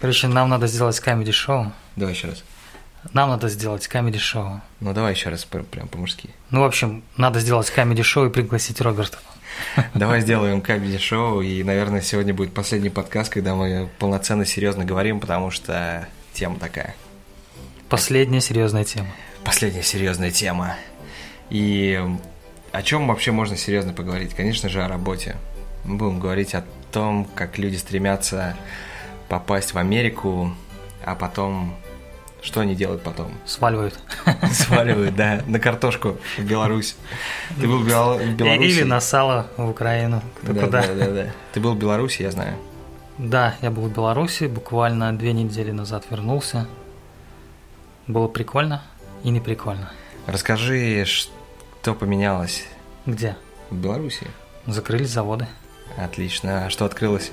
Короче, нам надо сделать камеди-шоу. Давай еще раз. Нам надо сделать камеди-шоу. Ну давай еще раз, пр- прям по-мужски. Ну, в общем, надо сделать камеди-шоу и пригласить Роберта. Давай сделаем камеди-шоу, и, наверное, сегодня будет последний подкаст, когда мы полноценно серьезно говорим, потому что тема такая. Последняя серьезная тема. Последняя серьезная тема. И о чем вообще можно серьезно поговорить? Конечно же, о работе. Мы будем говорить о том, как люди стремятся попасть в Америку, а потом... Что они делают потом? Сваливают. Сваливают, да, на картошку в Беларусь. Ты был в Бел- в Беларуси? Или на сало в Украину. Да, да, да, да. Ты был в Беларуси, я знаю. Да, я был в Беларуси, буквально две недели назад вернулся. Было прикольно и не прикольно. Расскажи, что поменялось Где? в Беларуси? Закрылись заводы. Отлично. А что открылось?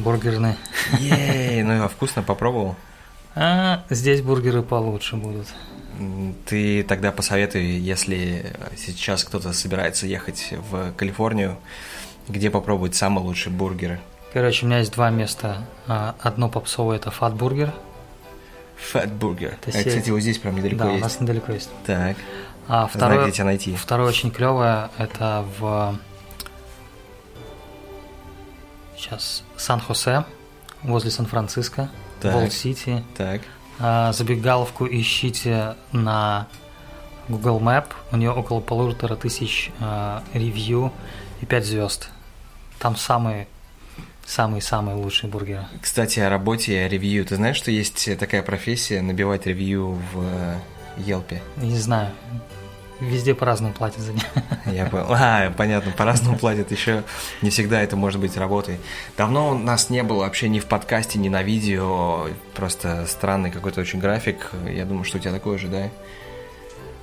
Бургерные. Ей, ну и вкусно попробовал. А здесь бургеры получше будут. Ты тогда посоветуй, если сейчас кто-то собирается ехать в Калифорнию, где попробовать самый лучший бургер? Короче, у меня есть два места. А, Одно попсовое это Фат Бургер. Fat Burger. Это А, сеть. кстати, вот здесь прям недалеко Да, у есть. нас недалеко есть. Так, А знаю, второе, где тебя найти. второе очень клевое это в сейчас Сан-Хосе возле Сан-Франциско, Так. Волт-Сити. Так, А, Забегаловку ищите на Google Map. У нее около полутора тысяч а, ревью и 5 звезд. Там самые самые-самые лучшие бургеры. кстати, о работе и о ревью. Ты знаешь, что есть такая профессия набивать ревью в э, Елпе? Не знаю, везде по-разному платят за них. Я понял. А, понятно, по-разному платят. Еще не всегда это может быть работой. Давно у нас не было вообще ни в подкасте, ни на видео. Просто странный какой-то очень график. Я думаю, что у тебя такой же, да?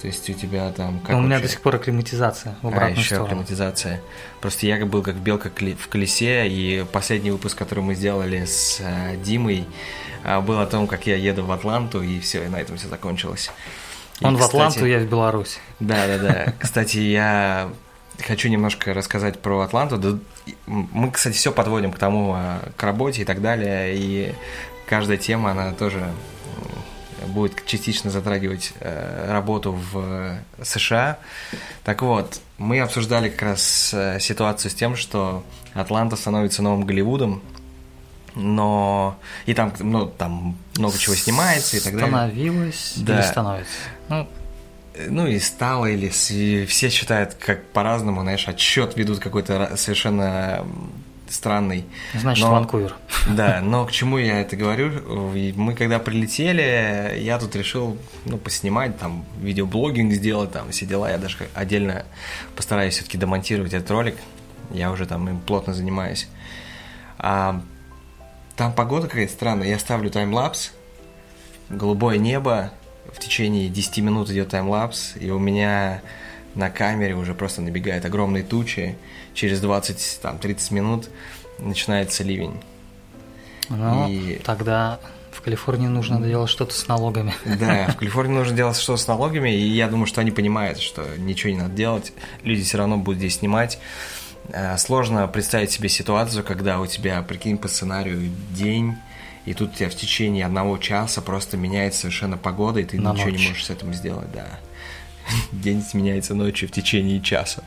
То есть у тебя там как Но у меня вообще? до сих пор акклиматизация в А, обратную еще сторону. акклиматизация. Просто я был как белка в колесе, и последний выпуск, который мы сделали с э, Димой, а, был о том, как я еду в Атланту, и все, и на этом все закончилось. И, Он в кстати, Атланту, я в Беларусь. Да, да, да. Кстати, я хочу немножко рассказать про Атланту. Мы, кстати, все подводим к тому, а, к работе и так далее. И каждая тема, она тоже будет частично затрагивать э, работу в э, США. Так вот, мы обсуждали как раз э, ситуацию с тем, что Атланта становится новым Голливудом, но и там, ну, там много чего снимается и так далее. Становилась Да. или становится? Ну, Ну и стало, или и все считают как по-разному, знаешь, отчет ведут какой-то совершенно странный. значит, Но- Ванкувер. Да, но к чему я это говорю? Мы когда прилетели, я тут решил, ну, поснимать, там, видеоблогинг сделать, там, все дела. Я даже отдельно постараюсь все-таки домонтировать этот ролик. Я уже там им плотно занимаюсь. А, там погода какая-то странная. Я ставлю таймлапс, голубое небо, в течение 10 минут идет таймлапс, и у меня на камере уже просто набегают огромные тучи. Через 20-30 минут начинается ливень. Ну, И- тогда в Калифорнии нужно делать что-то с налогами. Да, в Калифорнии нужно делать что с налогами, и я думаю, что они понимают, что ничего не надо делать, люди все равно будут здесь снимать. Э, Сложно представить себе ситуацию, когда у тебя, прикинь, по сценарию день, и тут у тебя в течение одного часа просто меняется совершенно погода, и ты На ничего не ночь. можешь с этим сделать, да. День сменяется ночью в течение часа.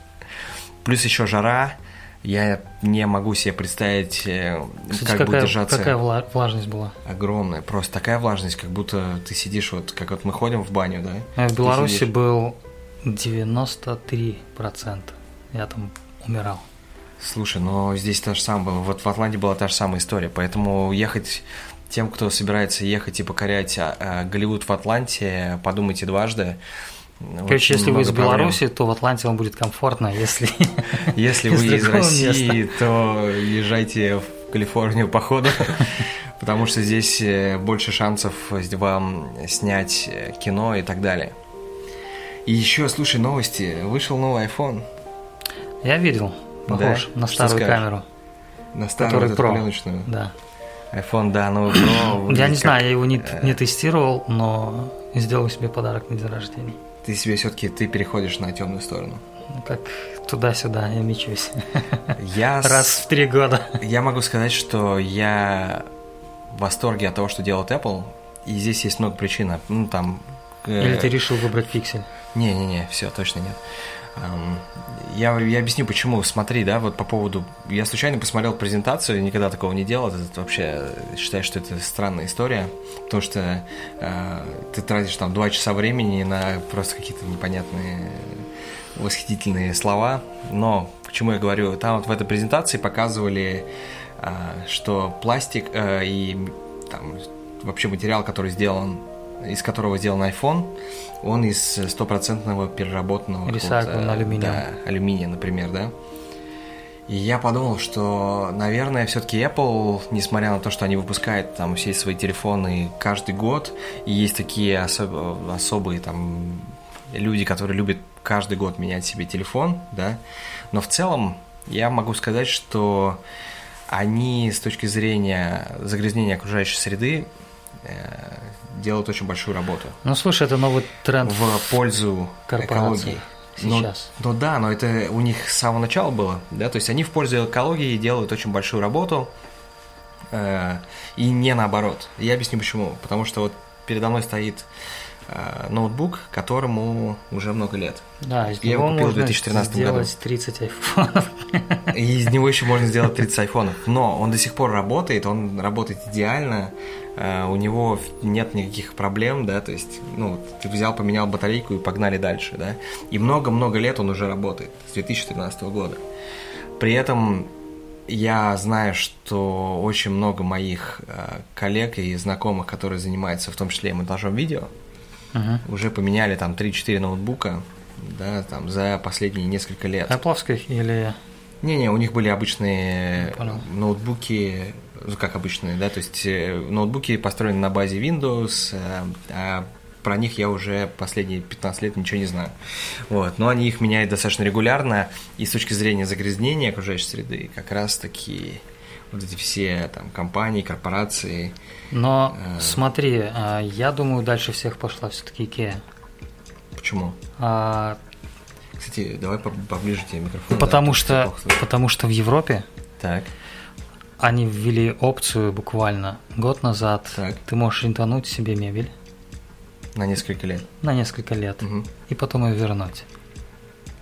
Плюс еще жара, я не могу себе представить, э, Кстати, как будет какая, держаться какая вла- влажность была? огромная, просто такая влажность, как будто ты сидишь вот, как вот мы ходим в баню, да? А В Беларуси сидишь. был 93%. Я там умирал. Слушай, но здесь то же было. Вот в Атланте была та же самая история, поэтому ехать тем, кто собирается ехать и покорять а, а, Голливуд в Атланте, подумайте дважды. Короче, если вы из проблем. Беларуси, то в Атланте вам будет комфортно, если... Если вы из России, то езжайте в Калифорнию по ходу, потому что здесь э, больше шансов вам снять э, кино и так далее. И еще, слушай, новости. Вышел новый iPhone Я видел, похож Да? на старую камеру. на старую вот Pro. пленочную. Да. iPhone, да, новый Pro. Я не как- знаю, я его не, э, не тестировал, но сделал себе подарок на день рождения. Ты себе все-таки ты переходишь на темную сторону. Ну, Как туда-сюда я мечусь. Я, с- Раз в три года. я могу сказать, что я в восторге от того, что делает Apple, и здесь есть много причин. Ну, там... э, Или ты решил выбрать пиксель? Не-не-не, все, точно нет. Я, я объясню, почему. Смотри, да, вот по поводу... Я случайно посмотрел презентацию, никогда такого не делал. Это вообще считаю, что это странная история, потому что э, ты тратишь там два часа времени на просто какие-то непонятные восхитительные слова. Но к чему я говорю? Там вот в этой презентации показывали, э, что пластик э, и там вообще материал, который сделан из которого сделан iPhone, он из стопроцентного переработанного алюминия. Да, алюминия, например, да. И я подумал, что, наверное, все-таки Apple, несмотря на то, что они выпускают там все свои телефоны каждый год, и есть такие особ... особые там люди, которые любят каждый год менять себе телефон, да, но в целом я могу сказать, что они с точки зрения загрязнения окружающей среды э, делают очень большую работу. Ну, слушай, это новый тренд в пользу экологии. Сейчас. Но, ну да, но это у них с самого начала было, да, то есть они в пользу экологии делают очень большую работу, э, и не наоборот. Я объясню почему. Потому что вот передо мной стоит э, ноутбук, которому уже много лет. Да, из Я него его купил можно в 2013 сделать году. 30 айфонов. И из него еще можно сделать 30 айфонов. Но он до сих пор работает, он работает идеально. Э, у него нет никаких проблем, да, то есть, ну, ты взял, поменял батарейку и погнали дальше, да, и много-много лет он уже работает, с 2013 года. При этом я знаю, что очень много моих э, коллег и знакомых, которые занимаются в том числе и монтажом видео, uh-huh. уже поменяли там 3-4 ноутбука, да, там за последние несколько лет. Apple или... Не-не, у них были обычные ноутбуки как обычные, да, то есть э, ноутбуки построены на базе Windows, э, а про них я уже последние 15 лет ничего не знаю. Вот. Но они их меняют достаточно регулярно, и с точки зрения загрязнения окружающей среды, как раз таки вот эти все там компании, корпорации. Но э... смотри, я думаю, дальше всех пошла все-таки IKEA. Почему? А... Кстати, давай поближе тебе микрофон. Потому да, что, потому что в Европе так они ввели опцию буквально год назад. Так. Ты можешь рентануть себе мебель. На несколько лет. На несколько лет. Угу. И потом ее вернуть.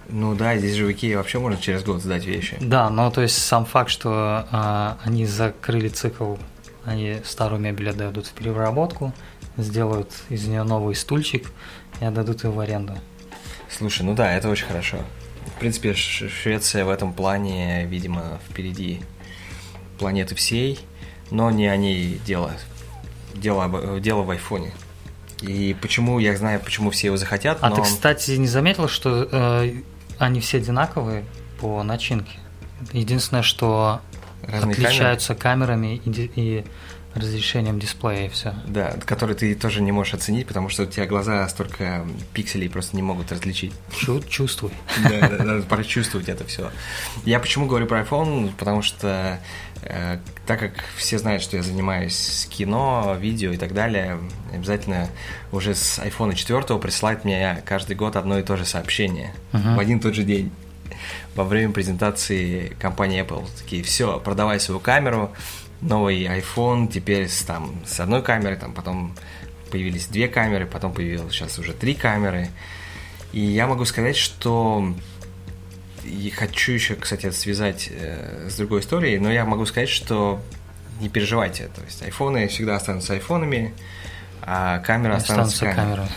Ну да, здесь же в Икее вообще можно через год сдать вещи. Да, но то есть сам факт, что а, они закрыли цикл, они старую мебель отдадут в переработку, сделают из нее новый стульчик и отдадут ее в аренду. Слушай, ну да, это очень хорошо. В принципе, Швеция в этом плане, видимо, впереди планеты всей, но не они дело. Дело, дело в айфоне. И почему, я знаю, почему все его захотят, А но... ты, кстати, не заметил, что э, они все одинаковые по начинке? Единственное, что Разные отличаются камеры? камерами и, и разрешением дисплея и все. Да, который ты тоже не можешь оценить, потому что у тебя глаза столько пикселей просто не могут различить. Чу чувствуй. Да, надо прочувствовать это все. Я почему говорю про iPhone? Потому что э, так как все знают, что я занимаюсь кино, видео и так далее, обязательно уже с iPhone 4 присылает мне каждый год одно и то же сообщение uh-huh. в один и тот же день во время презентации компании Apple. Такие, все, продавай свою камеру, новый iPhone теперь с, там, с одной камерой, там потом появились две камеры, потом появилось сейчас уже три камеры. И я могу сказать, что и хочу еще, кстати, это связать э, с другой историей, но я могу сказать, что не переживайте. То есть айфоны всегда останутся айфонами, а камеры останутся, останутся камерами.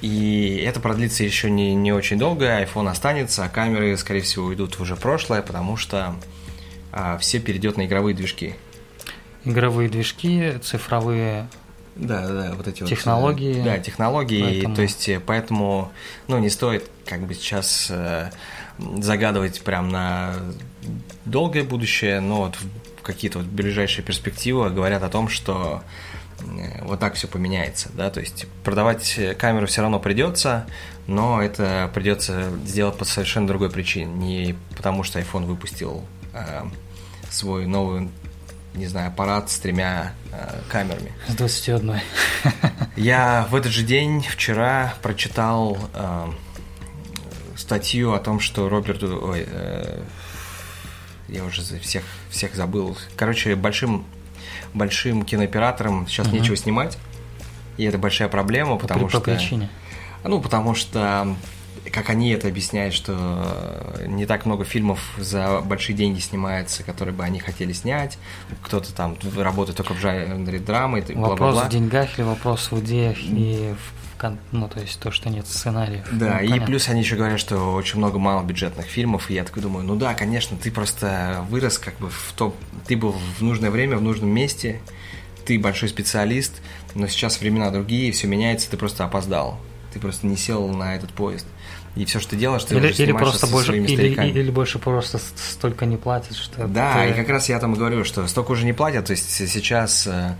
И это продлится еще не, не очень долго, iPhone останется, а камеры, скорее всего, уйдут в уже прошлое, потому что все перейдет на игровые движки. Игровые движки, цифровые да, да, вот эти технологии. Вот, да, технологии. Поэтому... То есть, э, поэтому, ну, не стоит как бы сейчас э, загадывать прям на долгое будущее, но вот какие-то вот ближайшие перспективы говорят о том, что э, вот так все поменяется, да, то есть продавать камеру все равно придется, но это придется сделать по совершенно другой причине, не потому что iPhone выпустил э, свой новый, не знаю, аппарат с тремя э, камерами. С 21. Я в этот же день, вчера, прочитал э, статью о том, что Роберт... Ой, э, я уже всех, всех забыл. Короче, большим большим кинооператорам сейчас Мгм. нечего снимать. И это большая проблема, потому По- что... По причине. Ну, потому что, как они это объясняют, что э, не так много фильмов за большие деньги снимается, которые бы они хотели снять. Кто-то там работает только в жанре драмы, Вопрос бла-бла-бла. в деньгах или вопрос в идеях и в ну, то есть то, что нет сценариев. Да, Ну, и понятно. плюс они еще говорят, что очень много малобюджетных фильмов, и я такой думаю, ну да, конечно, ты просто вырос как бы в том, ты был в нужное время, в нужном месте, ты большой специалист, но сейчас времена другие, все меняется, ты просто опоздал, ты просто не сел на этот поезд. И все, что ты делаешь, ты Или, уже или просто со больше, своими или, стариками. или больше просто столько не платят, что Да, ты- и как раз я там и говорю, что столько уже не платят, то есть сейчас э,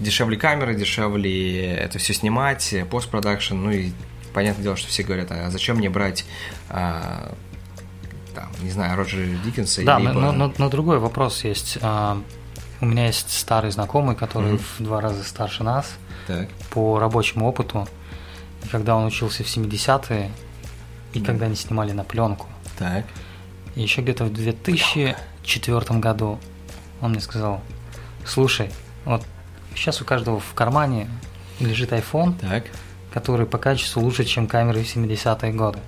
дешевле камеры, дешевле это все снимать, э, постпродакшн, ну и понятное дело, что все говорят, а зачем мне брать, а, там, не знаю, Роджера Диккенса, Да, либо- но, но- но другой вопрос есть. А, У меня есть старый знакомый, который Мгм. в два раза старше нас Так, по рабочему опыту. И когда он учился в 70-е, и когда они снимали на пленку, так, и еще где-то в 2004 году он мне сказал, слушай, вот сейчас у каждого в кармане лежит iPhone, так, который по качеству лучше, чем камеры в 70-е годы.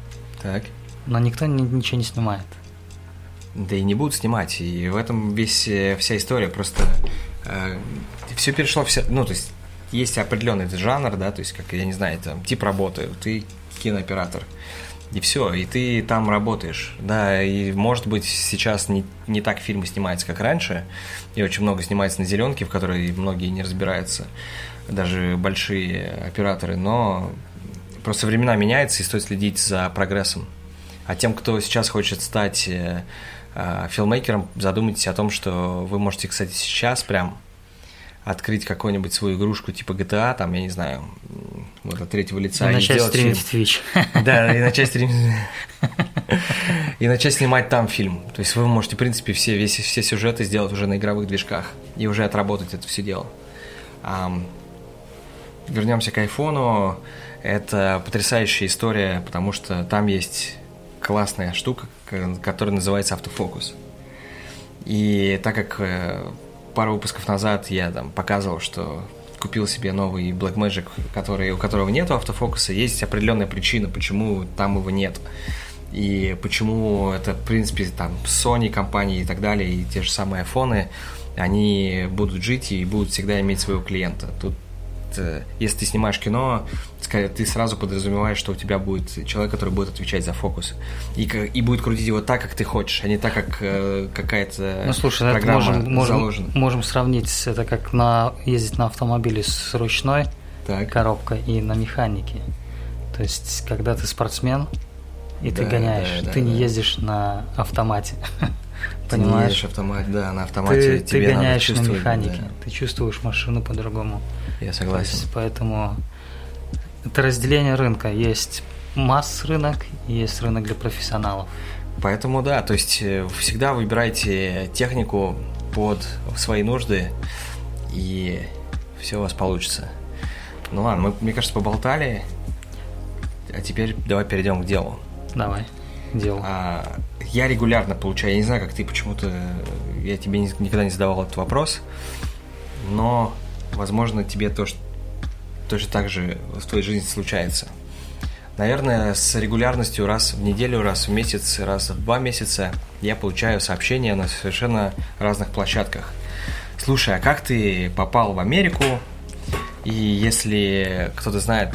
так. Но никто ни- ничего не снимает. Да и не будут снимать, и в этом весь, э, вся история, просто все перешло, все, ну, то есть есть определенный жанр, да, то есть, как, я не знаю, там, тип работы, ты кинооператор, и все, и ты там работаешь, да, и может быть сейчас не, не так фильмы снимаются, как раньше, и очень много снимается на зеленке, в которой многие не разбираются, даже большие операторы, но просто времена меняются, и стоит следить за прогрессом. А тем, кто сейчас хочет стать э, э, филмейкером, задумайтесь о том, что вы можете, кстати, сейчас прям открыть какую-нибудь свою игрушку типа GTA, там, я не знаю, вот от третьего лица и начать сделать стримить фильм. Twitch. Да, и начать стримить. И начать снимать там фильм. То есть вы можете, в принципе, все, весь, все сюжеты сделать уже на игровых движках и уже отработать это все дело. Вернемся к айфону. Это потрясающая история, потому что там есть классная штука, которая называется автофокус. И так как э, пару выпусков назад я там показывал, что купил себе новый Blackmagic, который, у которого нет автофокуса, есть определенная причина, почему там его нет. И почему это, в принципе, там Sony компании и так далее, и те же самые айфоны, они будут жить и будут всегда иметь своего клиента. Тут э, если ты снимаешь кино, ты сразу подразумеваешь, что у тебя будет человек, который будет отвечать за фокус. И, и будет крутить его так, как ты хочешь, а не так, как э, какая-то Ну слушай, это программа можем, можем, заложена. можем сравнить это как на ездить на автомобиле с ручной Так. коробкой и на механике. То есть, когда ты спортсмен и ты Да, гоняешь, да, ты да, не да. ездишь на автомате. Ты не Понимаешь? едешь автомат, да, на автомате Ты, ты тебе надо гоняешь на чувствовать, механике, да. ты чувствуешь машину по-другому. Я То согласен. есть, поэтому это разделение рынка. Есть масс-рынок есть рынок для профессионалов. Поэтому да, то есть э, всегда выбирайте технику под свои нужды, и все у вас получится. Ну ладно, мы, мне кажется, поболтали, а теперь давай перейдем к делу. Давай, дело. А, я регулярно получаю, я не знаю, как ты почему-то, я тебе ни- никогда не задавал этот вопрос, но, возможно, тебе тоже, тоже так же в твоей жизни случается. Наверное, с регулярностью раз в неделю, раз в месяц, раз в два месяца я получаю сообщения на совершенно разных площадках. Слушай, а как ты попал в Америку? И если кто-то знает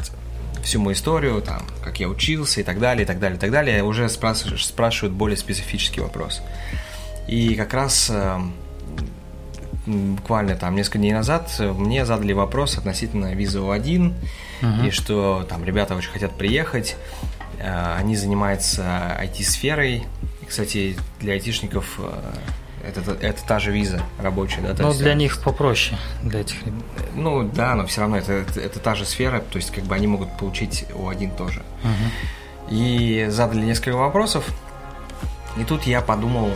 всю мою историю, там, как я учился и так далее, и так далее, и так далее, уже спрашивают, более специфический вопрос. И как раз э, м, буквально там несколько дней назад мне задали вопрос относительно визы О1, Мгм. и что там ребята очень хотят приехать, э, они занимаются IT-сферой. Кстати, для айтишников э, это, это та же виза рабочая, да? Ну, для них попроще, для этих ну да, но все равно это, это, это та же сфера, то есть как бы они могут получить О1 тоже. Мгм. И задали несколько вопросов, и тут я подумал,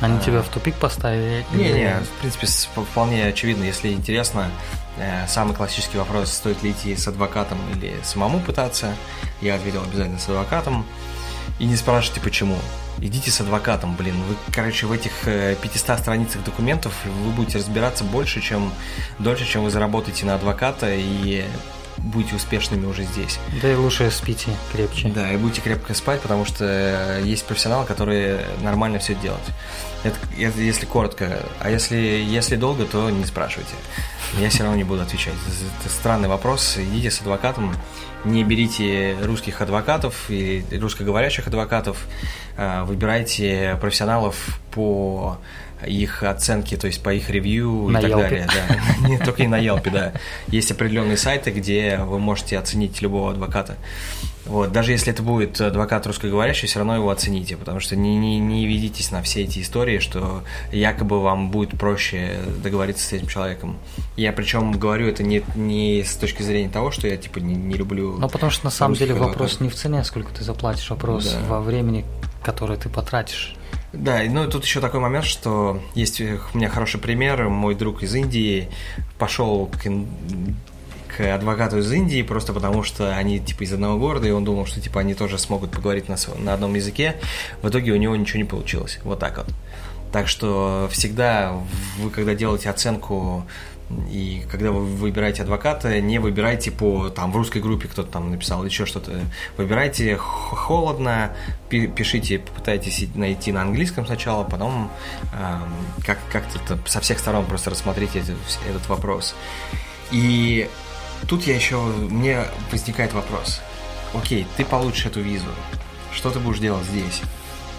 Они А. тебя в тупик поставили? или- не-не, в принципе, вполне очевидно, если интересно, э, самый классический вопрос, стоит ли идти с адвокатом или самому пытаться, я ответил обязательно с адвокатом, и не спрашивайте почему. Идите с адвокатом, блин. Вы, короче, в этих 500 страницах документов вы будете разбираться больше, чем дольше, чем вы заработаете на адвоката и будете успешными уже здесь. Да и лучше спите крепче. Да, и будете крепко спать, потому что есть профессионалы, которые нормально все делают. Это, это если коротко. А если, если долго, то не спрашивайте. Я все равно не буду отвечать. Это странный вопрос. Идите с адвокатом. Не берите русских адвокатов и русскоговорящих адвокатов. А, выбирайте профессионалов по их оценки, то есть по их ревью на и так Yelp. далее. Да. Не только и на Yelp, да. Есть определенные сайты, где вы можете оценить любого адвоката. Вот, даже если это будет адвокат русскоговорящий, все равно его оцените, потому что не, не, не ведитесь на все эти истории, что якобы вам будет проще договориться с этим человеком. Я причем говорю это не, не с точки зрения того, что я типа не, не люблю. Ну, потому что на самом деле вопрос не в цене, сколько ты заплатишь, вопрос Да. во времени, которое ты потратишь. Да, ну тут еще такой момент, что есть у меня хороший пример. Мой друг из Индии пошел к, к адвокату из Индии просто потому, что они типа из одного города, и он думал, что типа они тоже смогут поговорить на, на одном языке. В итоге у него ничего не получилось. Вот так вот. Так что всегда вы, когда делаете оценку и когда вы выбираете адвоката, не выбирайте по там в русской группе кто-то там написал еще что-то. Выбирайте холодно, пи- пишите, попытайтесь найти на английском сначала, потом эм, как как-то это со всех сторон просто рассмотрите этот, этот вопрос. И тут я еще мне возникает вопрос. Окей, ты получишь эту визу. Что ты будешь делать здесь?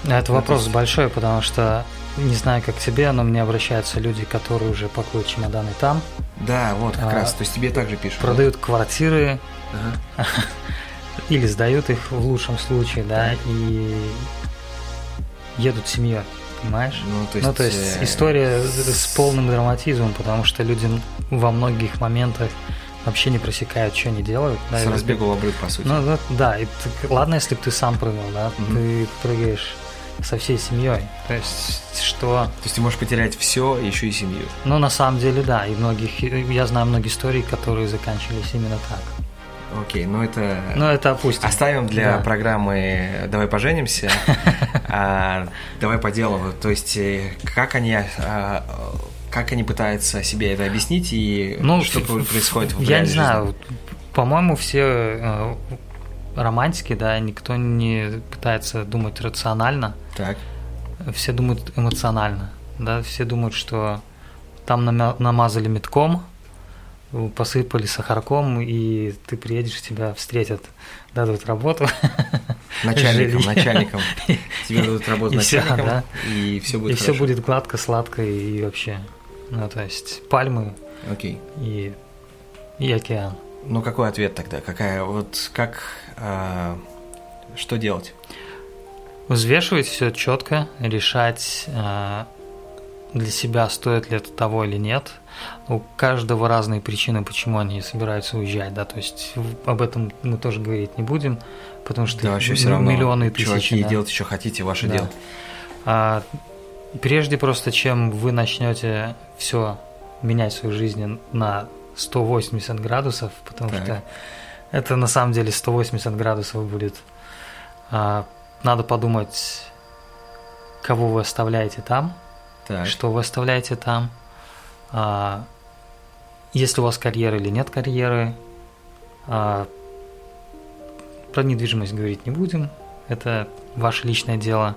Это Ну, вопрос то есть- большой, потому что не знаю, как тебе, но мне обращаются люди, которые уже пакуют чемоданы там, Да, вот как А, раз. То есть тебе также пишут. да? продают квартиры Ага. или сдают их в лучшем случае, да, Так. и едут семьей, понимаешь? Ну, то есть, ну, то есть э, история с полным драматизмом, потому что люди во многих моментах вообще не просекают, что они делают. да, С разбегу в обрыв, по сути. Ну, да, да, и ладно, если бы ты сам прыгал, да, Мгм. ты прыгаешь со всей семьей. То есть, что... То есть ты можешь потерять все, еще и семью. Ну, на самом деле, да, и многих... Я знаю многие истории, которые заканчивались именно так. Окей, ну это... Но это опустим. Оставим для Да. программы «Давай поженимся». А, Давай по делу. То есть э, как они, а, как они пытаются себе это объяснить и Ну, что происходит в Я не реальной знаю, жизни? по-моему, все э, романтики, да, никто не пытается думать рационально, Так, все думают эмоционально, да, все думают, что там намазали метком, посыпали сахарком, и ты приедешь, тебя встретят, дадут работу. начальником, жилье. начальником. Тебе дадут работу И начальником, да. и все И будет все хорошо. будет гладко, сладко и вообще. Ну, то есть пальмы Окей. и, и океан. Ну какой ответ тогда? Какая вот как а, что делать? Взвешивать все четко, решать э, для себя, стоит ли это того или нет. У каждого разные причины, почему они собираются уезжать, да, то есть об этом мы тоже говорить не будем, потому что Да вообще все равно, миллионы и тысячи. чуваки, да. делайте, что хотите, ваше Да. дело. А, прежде просто, чем вы начнете все менять в своей жизни на 180 градусов, потому Так. что это на самом деле 180 градусов будет. а, надо подумать, кого вы оставляете там, Так. что вы оставляете там, а, есть ли у вас карьера или нет карьеры. А, про недвижимость говорить не будем, это ваше личное дело.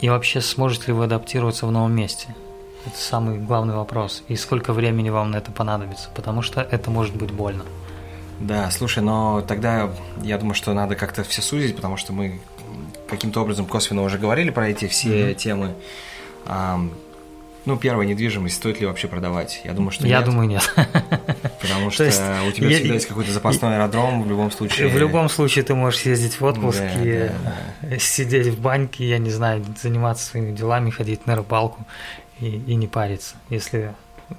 И вообще, сможете ли вы адаптироваться в новом месте? Это самый главный вопрос. И сколько времени вам на это понадобится? Потому что это может быть больно. Да, слушай, но тогда я думаю, что надо как-то все сузить, потому что мы каким-то образом косвенно уже говорили про эти все Мгм. темы. Ам, ну, первая недвижимость, стоит ли вообще продавать? Я думаю, что Я нет, думаю, нет. потому что есть у тебя всегда есть какой-то запасной аэродром в любом случае. В любом случае ты можешь съездить в отпуск Да, и да, сидеть в баньке, я не знаю, заниматься своими делами, ходить на рыбалку и, и не париться, если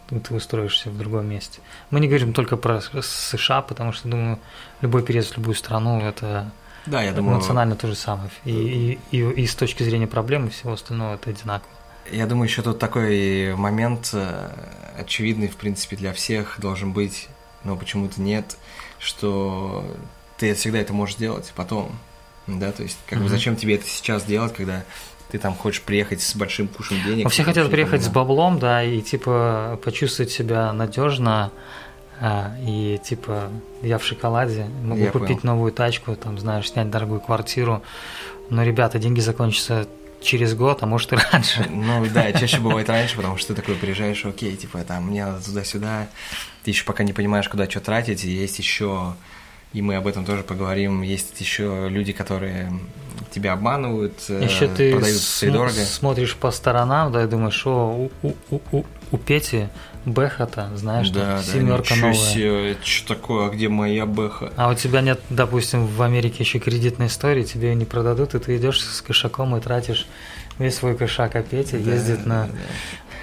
ты устроишься в другом месте. Мы не говорим только про США, потому что, думаю, любой переезд в любую страну это Да, я думаю, эмоционально то же самое. И, и, и, и с точки зрения проблем и всего остального это одинаково. я думаю, еще тут такой момент э, очевидный, в принципе, для всех должен быть, но почему-то нет, что ты всегда это можешь сделать потом. Да, то есть, как бы зачем тебе это сейчас делать, когда ты там хочешь приехать с большим кушем денег? Ну, все хотят приехать с баблом, да, и типа почувствовать себя надежно, а, и типа я в шоколаде, могу Я купить понял. новую тачку, там, знаешь, снять дорогую квартиру. Но, ребята, деньги закончатся через год, а может и раньше. Ну да, чаще бывает раньше, потому что ты такой приезжаешь, окей, типа там мне надо туда-сюда, ты еще пока не понимаешь, куда что тратить, и есть еще, и мы об этом тоже поговорим, есть еще люди, которые тебя обманывают, э, Еще ты продают см- смотришь по сторонам, да, и думаешь, о, у, у, у, у Пети Бэха-то, знаешь, Да, да, семерка новая. себе, что такое, а где моя бэха? А у тебя нет, допустим, в Америке еще кредитной истории, тебе ее не продадут, и ты идешь с кошаком и тратишь весь свой кошак, а Петя Да, ездит на... да.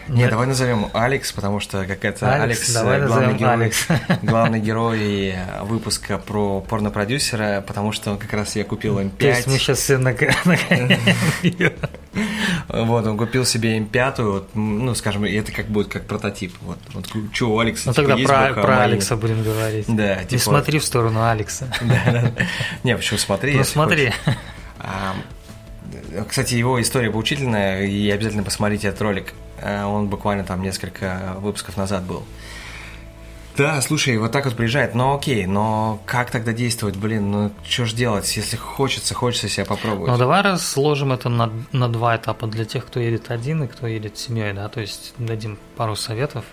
Не, на- давай назовем Алекс, потому что какая-то Алекс, Алекс, давай э, главный назовем герой, Алекс. главный герой э, выпуска про порнопродюсера, потому что он как раз я купил М5. То есть мы сейчас все её. Вот, он купил себе М5, вот, ну, скажем, и это как будет как прототип. Вот, вот что у Алекса Ну типа, тогда про, про моей Алекса будем говорить. Да, Не типа... смотри в сторону Алекса. Да, да, да. Не, почему смотри, Ну смотри. А, Кстати, его история поучительная, и обязательно посмотрите этот ролик. А, Он буквально там несколько выпусков назад был. Да, слушай, вот так вот приезжает, но окей, но как тогда действовать, блин, ну что ж делать, если хочется, хочется себя попробовать. Ну давай разложим это на, на два этапа для тех, кто едет один и кто едет с семьей, да, то есть дадим пару советов.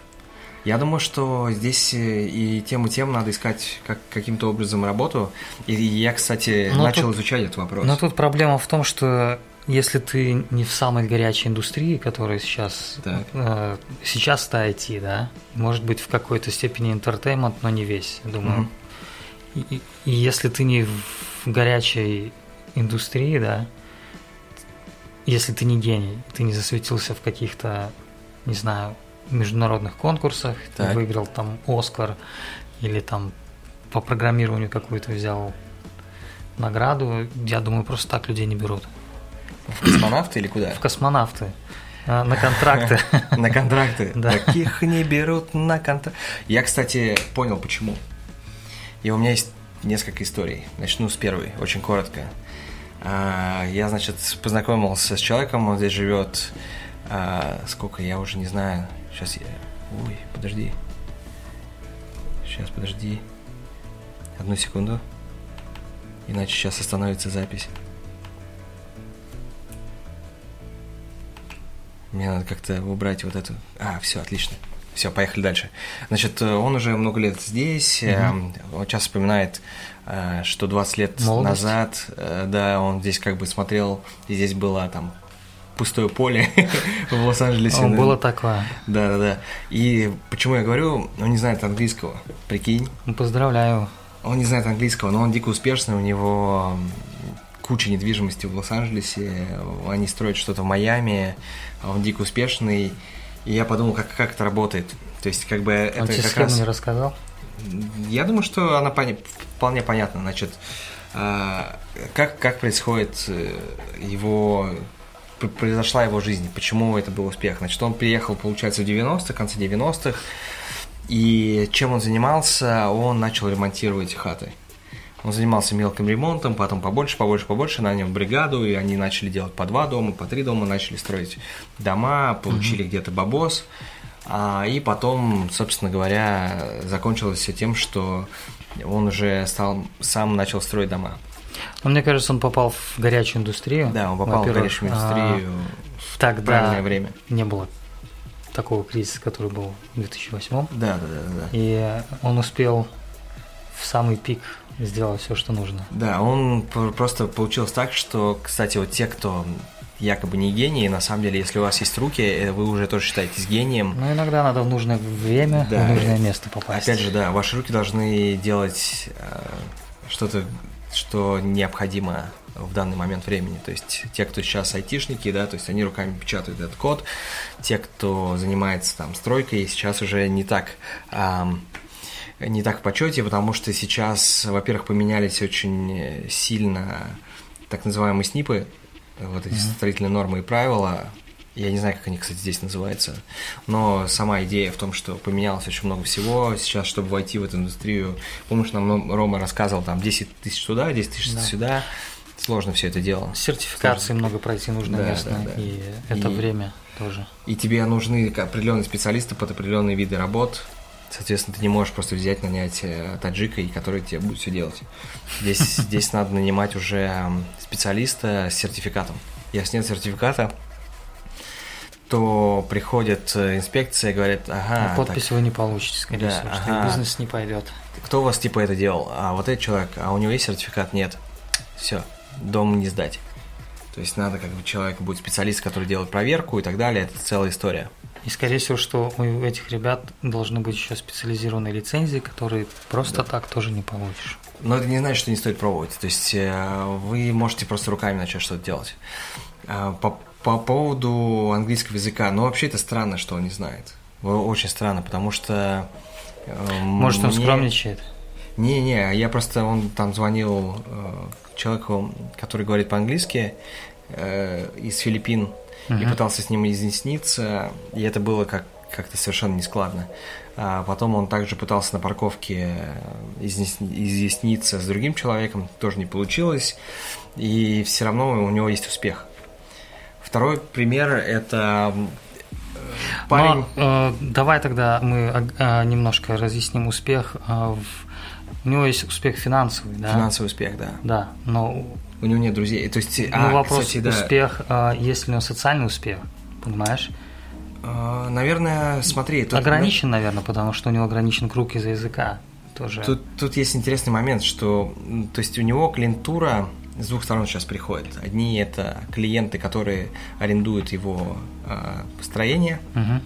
Я думаю, что здесь э, и тем, и тем надо искать как, каким-то образом работу. И я, кстати, Но начал тут- изучать этот вопрос. Но тут проблема в том, что если ты не в самой горячей индустрии, которая сейчас Так. э, сейчас это IT, да, может быть в какой-то степени entertainment, но не весь, думаю. Мгм. И, и- если ты не в горячей индустрии, да, если ты не гений, ты не засветился в каких-то, не знаю, международных конкурсах, ты Так. выиграл там Оскар или там по программированию какую-то взял награду, я думаю, просто так людей не берут. В космонавты или куда? В космонавты, а, на контракты. На контракты. Таких не берут на контракт. Я, кстати, понял, почему. И у меня есть несколько историй. Начну с первой, очень коротко. А, Я, значит, познакомился с человеком, он здесь живет. а, Сколько, я уже не знаю. Сейчас я... Ой, подожди. Сейчас, подожди. Одну секунду. Иначе сейчас остановится запись. Мне надо как-то убрать вот эту. А, все, отлично. Все, поехали дальше. Значит, э, он уже много лет здесь. э, Он часто вспоминает, э, что 20 лет Молодость. назад, э, да, он здесь как бы смотрел, и здесь было там пустое поле в Лос-Анджелесе. Было такое. Да, да, да. И почему я говорю, он не знает английского, прикинь. Ну, Поздравляю. Он не знает английского, но он дико успешный, у него куча недвижимости в Лос-Анджелесе, они строят что-то в Майами, а он дико успешный. И я подумал, как, как это работает. То есть, как бы Он это тебе как раз... не рассказал? Я думаю, что она поня- вполне понятна. Значит, а, как, как происходит э, его произошла его жизнь, почему это был успех. Значит, он приехал, получается, в 90-х, в конце 90-х, и чем он занимался? Он начал ремонтировать хаты. Он занимался мелким ремонтом, потом побольше, побольше, побольше, нанял бригаду, и они начали делать по два дома, по три дома, начали строить дома, получили где-то бабос. А, и потом, собственно говоря, закончилось все тем, что он уже стал, сам начал строить дома. Ну, мне кажется, он попал в горячую индустрию. Да, он попал в горячую индустрию в тогда правильное время. не было такого кризиса, который был в 2008 Да, да, да, да, да. и он успел в самый пик сделать все, что нужно. Да, он просто получилось так, что, кстати, вот те, кто якобы не гении, на самом деле, если у вас есть руки, э, вы уже тоже считаетесь гением. Но иногда надо в нужное время, Да. в нужное место попасть. Опять же, да, ваши руки должны делать э, что-то, что необходимо в данный момент времени. То есть те, кто сейчас айтишники, да, то есть они руками печатают этот код. Те, кто занимается там стройкой, сейчас уже не так ам, не так в почете, потому что сейчас, во-первых, поменялись очень э, сильно так называемые СНИПы, вот эти строительные нормы и правила. Я не знаю, как они, кстати, здесь называются, но сама идея в том, что поменялось очень много всего. Сейчас, чтобы войти в эту индустрию, помнишь, нам Рома рассказывал, там 10 тысяч туда, 10 тысяч Да. сюда. сложно все это дело. Сертификации сложно. много пройти нужно да, местно, да, да. и это и, время тоже. И тебе нужны определенные специалисты под определенные виды работ. Соответственно, ты не можешь просто взять, нанять э, таджика, и который тебе будет все делать. Здесь, здесь надо нанимать уже специалиста с сертификатом. Если нет сертификата, то приходит э, инспекция и говорит, ага... А подпись так, вы не получите, скорее да, всего, ага. что бизнес не пойдет. Кто у вас типа это делал? А вот этот человек, а у него есть сертификат? Нет. Все, дом не сдать. То есть надо как бы человек будет специалист, который делает проверку и так далее. Это целая история. И скорее всего, что у этих ребят должны быть еще специализированные лицензии, которые просто да. так тоже не получишь. Но это не значит, что не стоит пробовать. То есть э, вы можете просто руками начать что-то делать. А, по, по поводу английского языка, ну вообще это странно, что он не знает. Очень странно, потому что... Э, Может, он мне... скромничает? Не-не, я просто, он там звонил э, человеку, который говорит по-английски, э, из Филиппин, uh-huh. и пытался с ним изъясниться, и это было как как-то совершенно нескладно. А потом он также пытался на парковке изъясниться с другим человеком, тоже не получилось, и все равно у него есть успех. Второй пример это э, парень. Но, э, давай тогда мы э, немножко разъясним успех э, в у него есть успех финансовый, да? Финансовый успех, да. Да, но... У него нет друзей. То есть, ну, а, вопрос, кстати, да. успех, а, есть ли у него социальный успех, понимаешь? А, наверное, смотри... Тут, ограничен, наверное, потому что у него ограничен круг из-за языка тоже. Тут, тут есть интересный момент, что то есть у него клиентура с двух сторон сейчас приходит. Одни это клиенты, которые арендуют его э, строение, угу.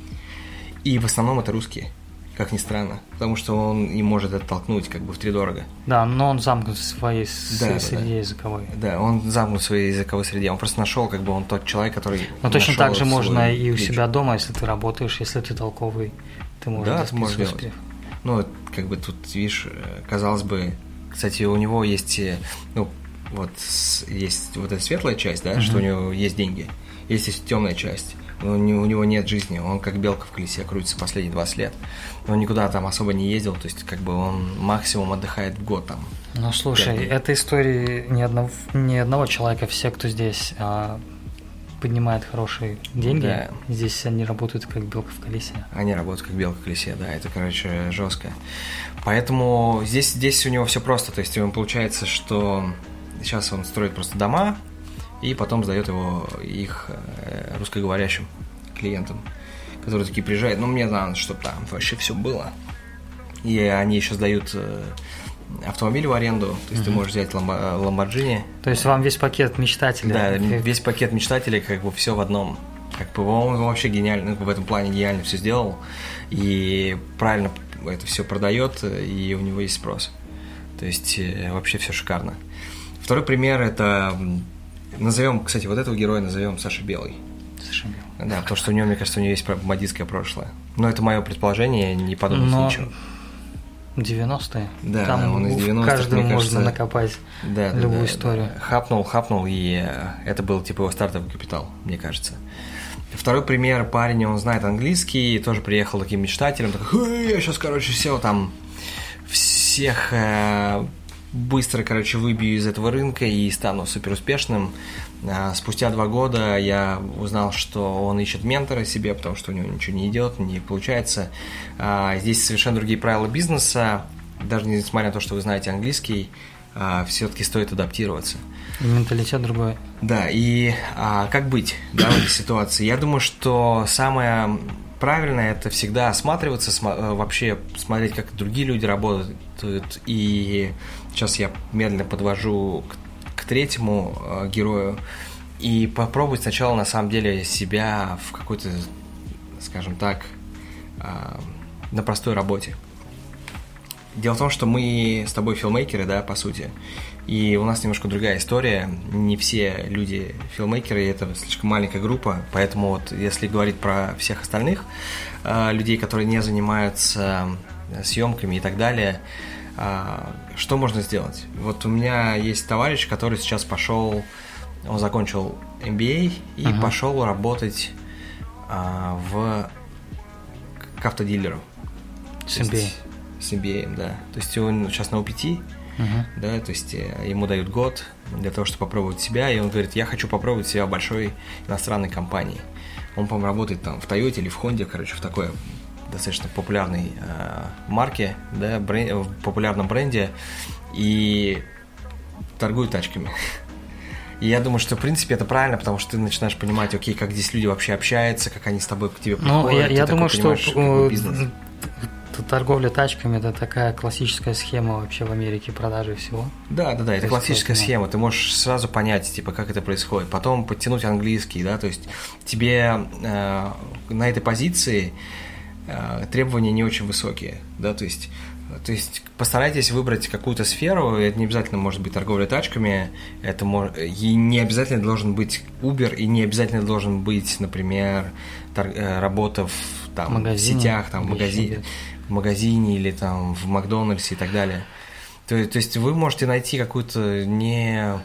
и в основном это русские как ни странно, потому что он и может оттолкнуть как бы в три дорого. Да, но он замкнут в своей да, среде да, языковой. Да, он замкнут в своей языковой среде. Он просто нашел, как бы он тот человек, который. Но точно так же можно и у себя дома, если ты работаешь, если ты толковый, ты можешь да, успех. Делать. Ну, как бы тут, видишь, казалось бы, кстати, у него есть, э, ну, вот есть вот эта светлая часть, да, uh-huh. что у него есть деньги, есть, есть темная часть у него нет жизни, он как белка в колесе крутится последние 20 лет. Он никуда там особо не ездил, то есть как бы он максимум отдыхает в год там. Ну слушай, это истории ни одного, ни одного человека, все, кто здесь а, поднимает хорошие деньги, да. здесь они работают как белка в колесе. Они работают как белка в колесе, да, это, короче, жестко. Поэтому здесь, здесь у него все просто, то есть получается, что сейчас он строит просто дома, и потом сдает его их э, русскоговорящим клиентам, которые такие приезжают, ну мне надо, чтобы там вообще все было. И они еще сдают э, автомобиль в аренду, то есть mm ты можешь взять Ламборджини. То есть вам весь пакет мечтателей. Да, весь пакет мечтателей, как бы все в одном. Как бы он вообще гениально, в этом плане гениально все сделал. И правильно это все продает, и у него есть спрос. То есть э, вообще все шикарно. Второй пример это Назовем, кстати, вот этого героя назовем Саша Белый. Саша Белый. Да, потому что у него, мне кажется, у него есть бандитское прошлое. Но это мое предположение, не подумайте Но... ничего. 90-е. Да, Там он из 90-х, каждому можно кажется, накопать да, любую да, историю. Да. Хапнул, хапнул, и э, это был типа его стартовый капитал, мне кажется. Второй пример, парень, он знает английский, тоже приехал таким мечтателем, такой, я сейчас, короче, все там, всех э, быстро, короче, выбью из этого рынка и стану супер успешным. А, спустя два года я узнал, что он ищет ментора себе, потому что у него ничего не идет, не получается. А, здесь совершенно другие правила бизнеса. Даже несмотря на то, что вы знаете английский, а, все-таки стоит адаптироваться. Менталитет другой. Да, и а, как быть да, в этой ситуации? Я думаю, что самое правильное это всегда осматриваться, см- вообще смотреть, как другие люди работают, и Сейчас я медленно подвожу к, к третьему э, герою. И попробовать сначала, на самом деле, себя в какой-то, скажем так, э, на простой работе. Дело в том, что мы с тобой филмейкеры, да, по сути. И у нас немножко другая история. Не все люди филмейкеры, это слишком маленькая группа. Поэтому вот если говорить про всех остальных э, людей, которые не занимаются съемками и так далее, а, что можно сделать? Вот у меня есть товарищ, который сейчас пошел, он закончил MBA и uh-huh. пошел работать а, в к автодилеру. С MBA. С MBA, да. То есть он сейчас на OPT, uh-huh. да, то есть э, ему дают год, для того, чтобы попробовать себя, и он говорит, я хочу попробовать себя в большой иностранной компании. Он, по-моему, работает там в Toyota или в Honda, короче, в такой достаточно популярной э, марке, да, бренд, в популярном бренде, и торгует тачками. И я думаю, что, в принципе, это правильно, потому что ты начинаешь понимать, окей, как здесь люди вообще общаются, как они с тобой к тебе приходят. Ну, я, я думаю, что бизнес. Торговля тачками это такая классическая схема вообще в Америке продажи всего. Да, да, да, это классическая ну. схема. Ты можешь сразу понять, типа, как это происходит. Потом подтянуть английский, да, то есть тебе э, на этой позиции э, требования не очень высокие, да, то есть то есть постарайтесь выбрать какую-то сферу, это не обязательно может быть торговля тачками, это может, и не обязательно должен быть Uber, и не обязательно должен быть, например, тор, э, работа в, там, магазине, сетях, там, в, магазине, в магазине или там в Макдональдсе и так далее. То, то есть вы можете найти какую-то не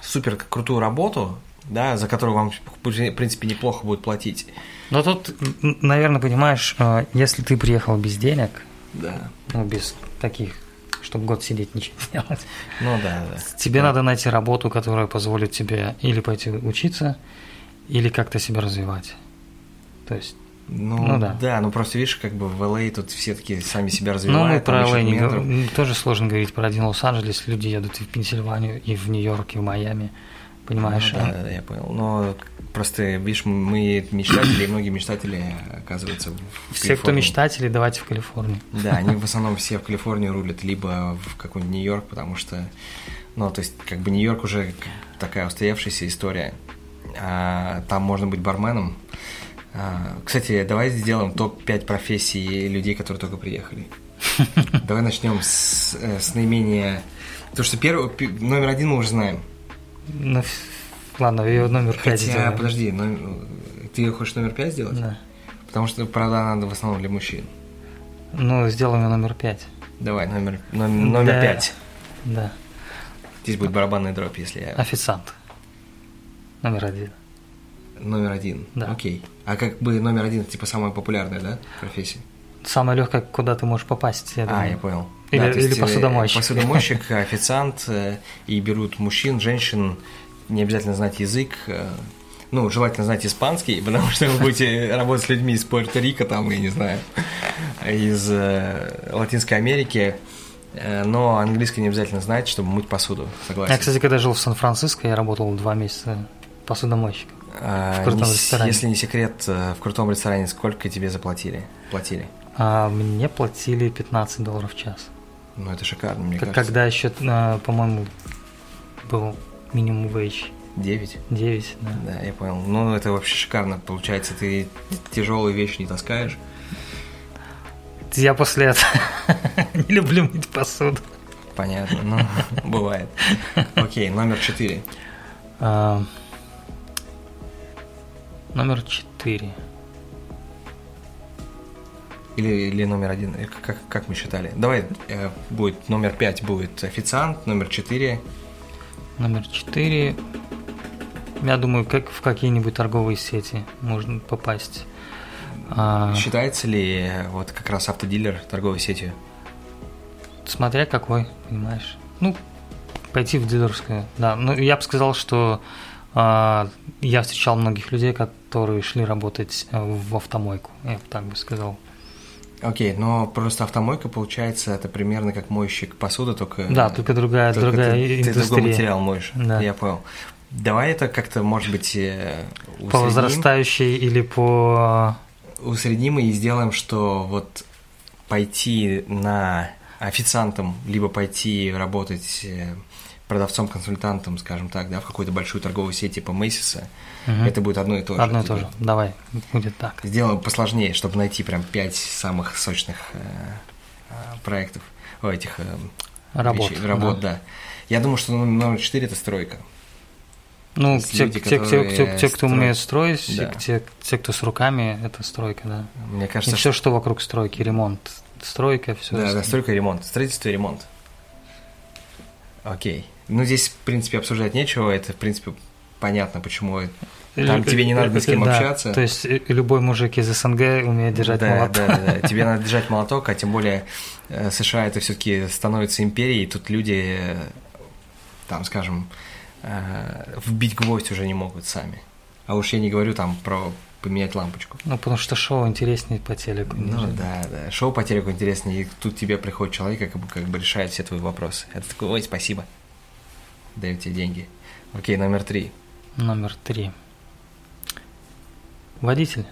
супер крутую работу, да, за которую вам, в принципе, неплохо будет платить. Но тут, наверное, понимаешь, э, если ты приехал без денег, да. Ну, без таких, чтобы год сидеть ничего не делать. Ну да, да. Тебе да. надо найти работу, которая позволит тебе или пойти учиться, или как-то себя развивать. То есть ну, ну да. Да, ну просто видишь, как бы в LA тут все таки сами себя развивают. Ну, мы про LA не говорим. Тоже сложно говорить про один Лос-Анджелес. Люди едут и в Пенсильванию, и в Нью-Йорк, и в Майами. Понимаешь? Ну, да, да, я понял. Но просто, видишь, мы мечтатели, и многие мечтатели, оказывается, в Все, Калифорнии. кто мечтатели, давайте в Калифорнию. Да, они в основном все в Калифорнию рулят, либо в какой-нибудь Нью-Йорк, потому что, ну, то есть, как бы Нью-Йорк уже такая устоявшаяся история. А, там можно быть барменом. А, кстати, давай сделаем топ-5 профессий людей, которые только приехали. Давай начнем с, э, с наименее... Потому что первый, номер один мы уже знаем – ну, ладно, ее номер 5 Хотя, сделаем. подожди, но, ты хочешь номер 5 сделать? Да. Потому что, правда, надо в основном для мужчин. Ну, сделаем ее номер 5. Давай, номер, номер, номер да. 5. Да. Здесь будет барабанный дроп, если я... Официант. Номер один. Номер один. Да. Окей. А как бы номер один, типа самая популярная, да, профессия? Самая легкая, куда ты можешь попасть, я а, думаю. А, я понял. Или, да, или э, посудомойщик. Посудомойщик, официант, э, и берут мужчин, женщин, не обязательно знать язык, э, ну, желательно знать испанский, потому что вы будете работать с людьми из Пуэрто-Рико, там, я не знаю, из Латинской Америки, но английский не обязательно знать, чтобы мыть посуду, согласен. Я, кстати, когда жил в Сан-Франциско, я работал два месяца посудомойщиком. А, в крутом не, ресторане. Если не секрет, в крутом ресторане сколько тебе заплатили? Платили? А мне платили 15 долларов в час. Ну, это шикарно, мне как, кажется. Когда еще, а, по-моему, был минимум wage. 9? 9, да. Да, я понял. Ну, это вообще шикарно. Получается, ты тяжелые вещи не таскаешь. Я после этого не люблю мыть посуду. Понятно, ну, бывает. Окей, номер 4. Номер 4. Или, или номер один? Э, как, как мы считали? Давай, э, будет номер пять будет официант, номер четыре. Номер четыре. Я думаю, как в какие-нибудь торговые сети можно попасть. А... Считается ли вот как раз автодилер торговой сетью? Смотря какой, понимаешь. Ну, пойти в дилерскую, да. Ну, я бы сказал, что э, я встречал многих людей, которые шли работать э, в автомойку, я бы так бы сказал. Окей, но просто автомойка, получается, это примерно как мойщик посуды, только... Да, только другая, только другая ты, индустрия. Ты другой материал моешь, да. я понял. Давай это как-то, может быть, усредним. Э, по возрастающей или по... Усредним и сделаем, что вот пойти на официантом, либо пойти работать э, продавцом-консультантом, скажем так, да, в какую-то большую торговую сеть типа Мейсиса, угу. это будет одно и то же. Одно и то же. Давай, будет так. Сделаем посложнее, чтобы найти прям пять самых сочных э, э проектов, о, этих э, работ, вещей, работ да. да. Я думаю, что номер четыре это стройка. Ну, те, люди, те, те, те, те, кто умеет строить, да. те, те, кто с руками, это стройка, да. Мне кажется, и все, что вокруг стройки, ремонт, стройка, все. Да, да, стройка и ремонт, строительство и ремонт. Окей. Ну, здесь, в принципе, обсуждать нечего. Это, в принципе, понятно, почему там тебе не надо ни с кем да, общаться. То есть любой мужик из СНГ умеет держать да, молоток. Да, да, да. Тебе надо держать молоток, а тем более э, США это все-таки становится империей, и тут люди там, скажем, э, вбить гвоздь уже не могут сами. А уж я не говорю там про поменять лампочку. Ну, потому что шоу интереснее по телеку. Ну нежели- да, да. Шоу по телеку интереснее, и тут тебе приходит человек, как бы, как бы решает все твои вопросы. Это такой, ой, спасибо. Даю тебе деньги. Окей, номер три. Номер три. Водитель.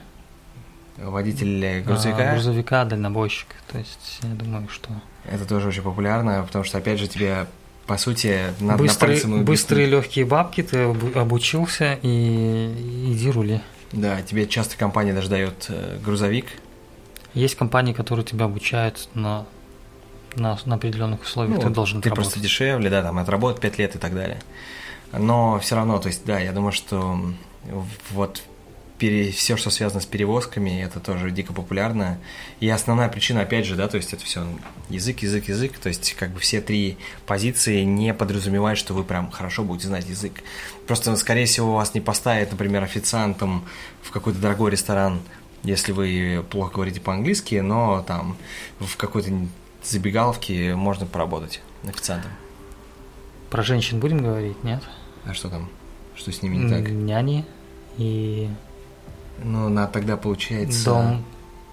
Водитель э, А, грузовика. грузовика, дальнобойщик. То есть, я думаю, что... Это тоже очень популярно, потому что, опять же, тебе, по сути, надо быстрые, на пальцем объяснить. быстрые легкие бабки, ты обу- обучился и иди рули. Да, тебе часто компания даже дает э, грузовик. Есть компании, которые тебя обучают на, на, на определенных условиях, ты должен Ну, ты работать. просто дешевле, да, там отработать 5 лет и так далее. Но все равно, то есть, да, я думаю, что вот все, что связано с перевозками, это тоже дико популярно. И основная причина, опять же, да, то есть это все язык, язык, язык. То есть как бы все три позиции не подразумевают, что вы прям хорошо будете знать язык. Просто, скорее всего, вас не поставят, например, официантом в какой-то дорогой ресторан, если вы плохо говорите по-английски, но там в какой-то забегаловке можно поработать официантом. Про женщин будем говорить, нет? А что там? Что с ними не так? Няни и Ну, на тогда получается... дом.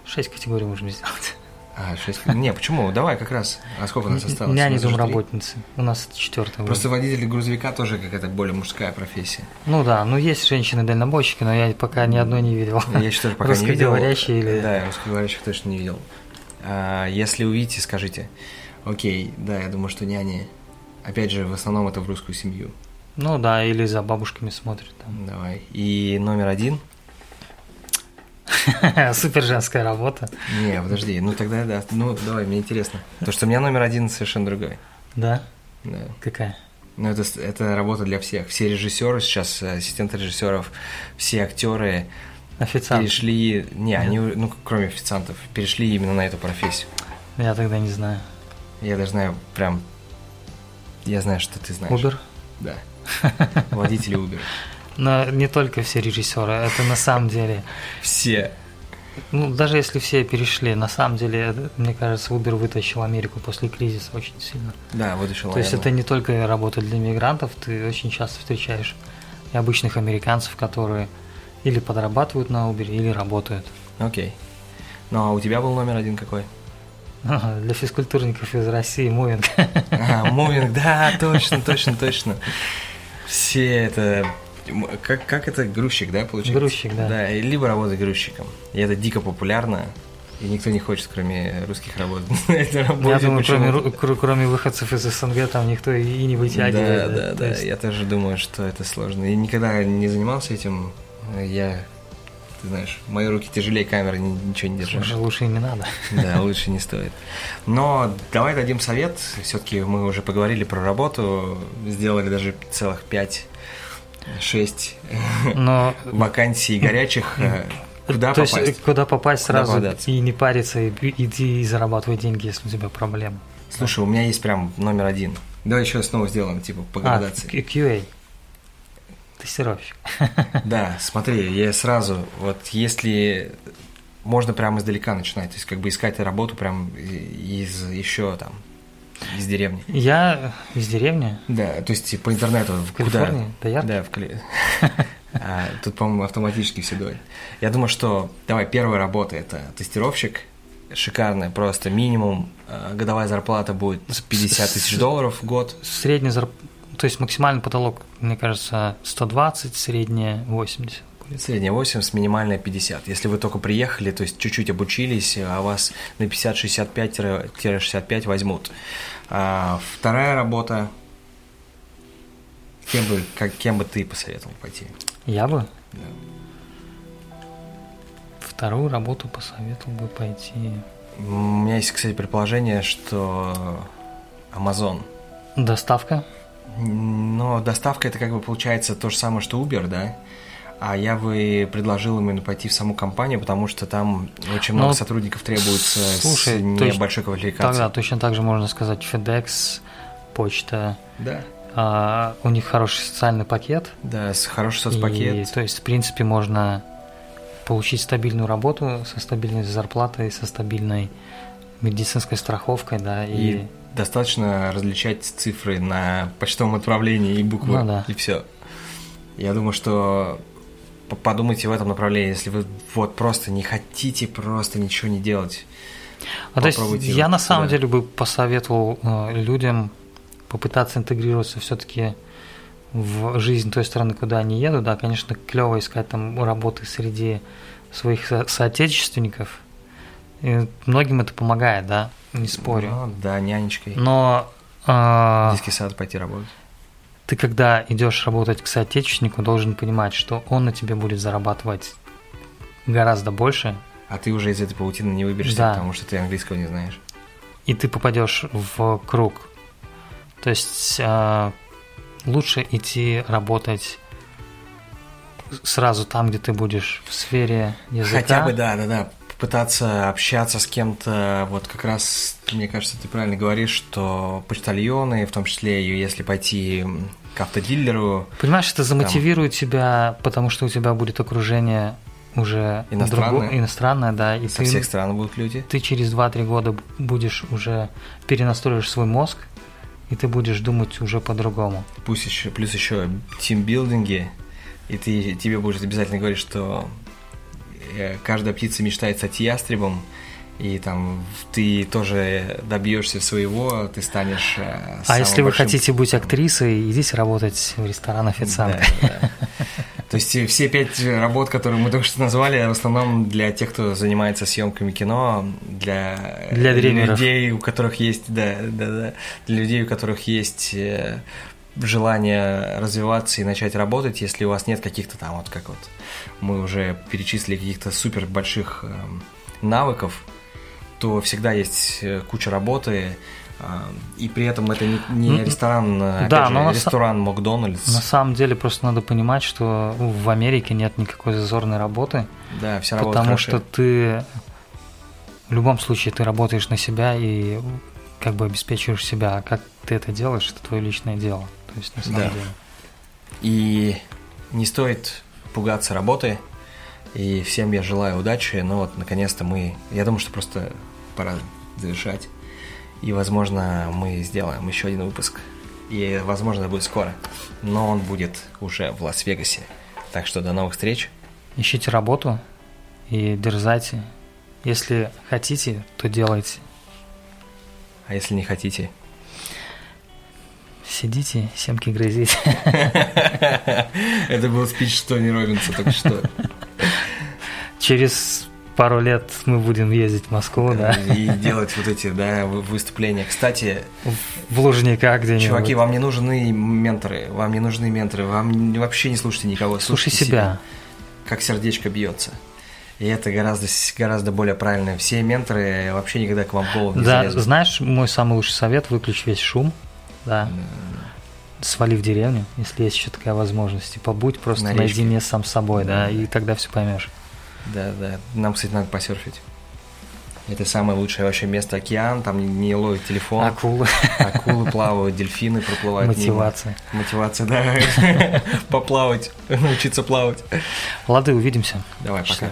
Шесть категорий можем сделать. А, шесть... Не, почему? Давай как раз. А сколько у нас осталось? Няни, домработницы. У нас четвертая. Просто водитель грузовика тоже какая-то более мужская профессия. Ну да, ну есть женщины-дальнобойщики, но я пока ни одной не видел. Я еще тоже пока не видел. Русскоговорящие или... Да, русскоговорящих точно не видел. А, если увидите, скажите. Окей, да, я думаю, что няни... Опять же, в основном это в русскую семью. Ну да, или за бабушками смотрят там. Давай. И номер один. Супер женская работа. Не, подожди, ну тогда да. Ну, давай, мне интересно. То, что у меня номер один совершенно другой. Да? Да. Какая? Ну, это, это работа для всех. Все режиссеры сейчас, ассистенты режиссеров, все актеры Официант. перешли. Не, они, ну, кроме официантов, перешли именно на эту профессию. Я тогда не знаю. Я даже знаю прям. Я знаю, что ты знаешь. Uber? Да. Водители Uber. Но не только все режиссеры, это на самом деле, Все. ну даже если все перешли, на самом деле, мне кажется, Uber вытащил Америку после кризиса очень сильно. Да, вытащил. То есть это не только работа для мигрантов, ты очень часто встречаешь и обычных американцев, которые или подрабатывают на Uber, или работают. Окей. Ну, а у тебя был номер один какой? Для физкультурников из России мувинг. А, мувинг, да, точно, точно, точно. Все это... Как, как это грузчик, да, получается? Грузчик, да. Да, либо работать грузчиком. И это дико популярно. И никто не хочет, кроме русских, работе. Я думаю, кроме, кроме выходцев из СНГ, там никто и не вытягивает. Да, да, да. Я тоже думаю, что это сложно. И никогда не занимался этим. Я, ты знаешь, мои руки тяжелее камеры, ни- ничего не держишь. Слушай, лучше и не надо. Да, лучше не стоит. Но давай дадим совет. Все-таки мы уже поговорили про работу, сделали даже целых пять, шесть Но вакансий горячих. Э, Куда то попасть? есть куда попасть Куда сразу податься? и не париться, и иди и зарабатывай деньги, если у тебя проблемы. Слушай, у меня есть прям номер один. Давай еще снова сделаем, типа, по А, градации. Q- QA. Тестировщик. Да, смотри, я сразу, вот если можно прямо издалека начинать, то есть как бы искать работу прям из еще там, из деревни. Я из деревни. Да, то есть по интернету. В Калифорнии? Куда? Доярки? Да, в Кали... А, Тут, по-моему, автоматически все дует. Я думаю, что, давай, первая работа – это тестировщик. Шикарная, просто минимум э, годовая зарплата будет 50 тысяч долларов в год. Средний зарп... То есть максимальный потолок, мне кажется, 120, средняя 80. будет. Средняя 80, минимальная 50. Если вы только приехали, то есть чуть-чуть обучились, а вас на 50-65-65 возьмут. А вторая работа, кем бы, как, кем бы ты посоветовал пойти? Я бы Да. вторую работу посоветовал бы пойти. У меня есть, кстати, предположение, что Amazon. Доставка. Но доставка это как бы получается то же самое, что Uber, да? А я бы предложил именно пойти в саму компанию, потому что там очень много Ну, сотрудников требуется слушай, с небольшой квалификацией. Тогда точно так же можно сказать FedEx, почта. Да. А, у них хороший социальный пакет. Да, хороший И, соцпакет. то есть, в принципе, можно получить стабильную работу со стабильной зарплатой, со стабильной медицинской страховкой, да, и, И достаточно различать цифры на почтовом отправлении и буквы, Ну да. и все. Я думаю, что подумайте в этом направлении, если вы вот просто не хотите просто ничего не делать. А то есть я вот на самом деле бы посоветовал э, людям попытаться интегрироваться все-таки в жизнь той страны, куда они едут. Да, конечно, клево искать там работы среди своих со- соотечественников. И многим это помогает, да, не спорю. Ну, да, нянечкой. Но э, детский сад пойти работать. ты, когда идешь работать к соотечественнику, должен понимать, что он на тебе будет зарабатывать гораздо больше, А ты уже из этой паутины не выберешься, Да. потому что ты английского не знаешь. и ты попадешь в круг. То есть э, лучше идти работать сразу там, где ты будешь в сфере языка. Хотя бы, да, да, да. Попытаться общаться с кем-то, вот как раз, мне кажется, ты правильно говоришь, что почтальоны, в том числе, если пойти к автодилеру, Понимаешь, это замотивирует тебя, потому что у тебя будет окружение уже Иностранное. друго- иностранное, да, и со ты, всех стран будут люди. ты через 2-3 года будешь уже перенастроишь свой мозг, и ты будешь думать уже по-другому. Пусть еще, плюс еще тимбилдинги, и ты, тебе будет обязательно говорить, что каждая птица мечтает стать ястребом, и там ты тоже добьешься своего, ты станешь. э, А если вы хотите быть актрисой, идите работать в ресторан официанта. Да, да. То есть э, все пять работ, которые мы только что назвали, в основном для тех, кто занимается съемками кино, для, Для людей, у которых есть, да, да, да, для людей, у которых есть э, желание развиваться и начать работать, если у вас нет каких-то там, вот как вот мы уже перечислили каких-то супер больших эм, навыков, то всегда есть э, куча работы, э, и при этом это не, не Ну, ресторан, э, опять да, же, но на ресторан Макдональдс. На самом деле просто надо понимать, что в Америке нет никакой зазорной работы, Да, вся работа потому хорошая. что ты в любом случае ты работаешь на себя и как бы обеспечиваешь себя, а как ты это делаешь, это твое личное дело. То есть на самом Да. деле. И не стоит пугаться работы. И всем я желаю удачи. Но вот наконец-то мы... Я думаю, что просто пора завершать. И, возможно, мы сделаем еще один выпуск. И, возможно, это будет скоро. Но он будет уже в Лас-Вегасе. Так что до новых встреч. Ищите работу и дерзайте. Если хотите, то делайте. А если не хотите? Сидите, семки грызите. Это был спич Тони Робинса только что. Через пару лет мы будем ездить в Москву, да, И делать вот эти, да, вы- выступления. Кстати, в Лужниках где-нибудь. Чуваки, вам не нужны менторы, вам не нужны менторы, вам вообще не слушайте никого. Слушай слушайте себя. Как сердечко бьется. И это гораздо, гораздо более правильно. Все менторы вообще никогда к вам в голову не Да, залезут. знаешь, мой самый лучший совет – выключи весь шум, да, свали в деревню, если есть еще такая возможность, и побудь просто На речке. наедине сам с собой, да, Да. и тогда все поймешь. Да, да. Нам, кстати, надо посерфить. Это самое лучшее вообще место океан, там не ловит телефон, Акулы, акулы плавают, дельфины проплывают мимо. мотивация. Мотивация, да. Поплавать, научиться плавать. Лады, увидимся. Давай, пока.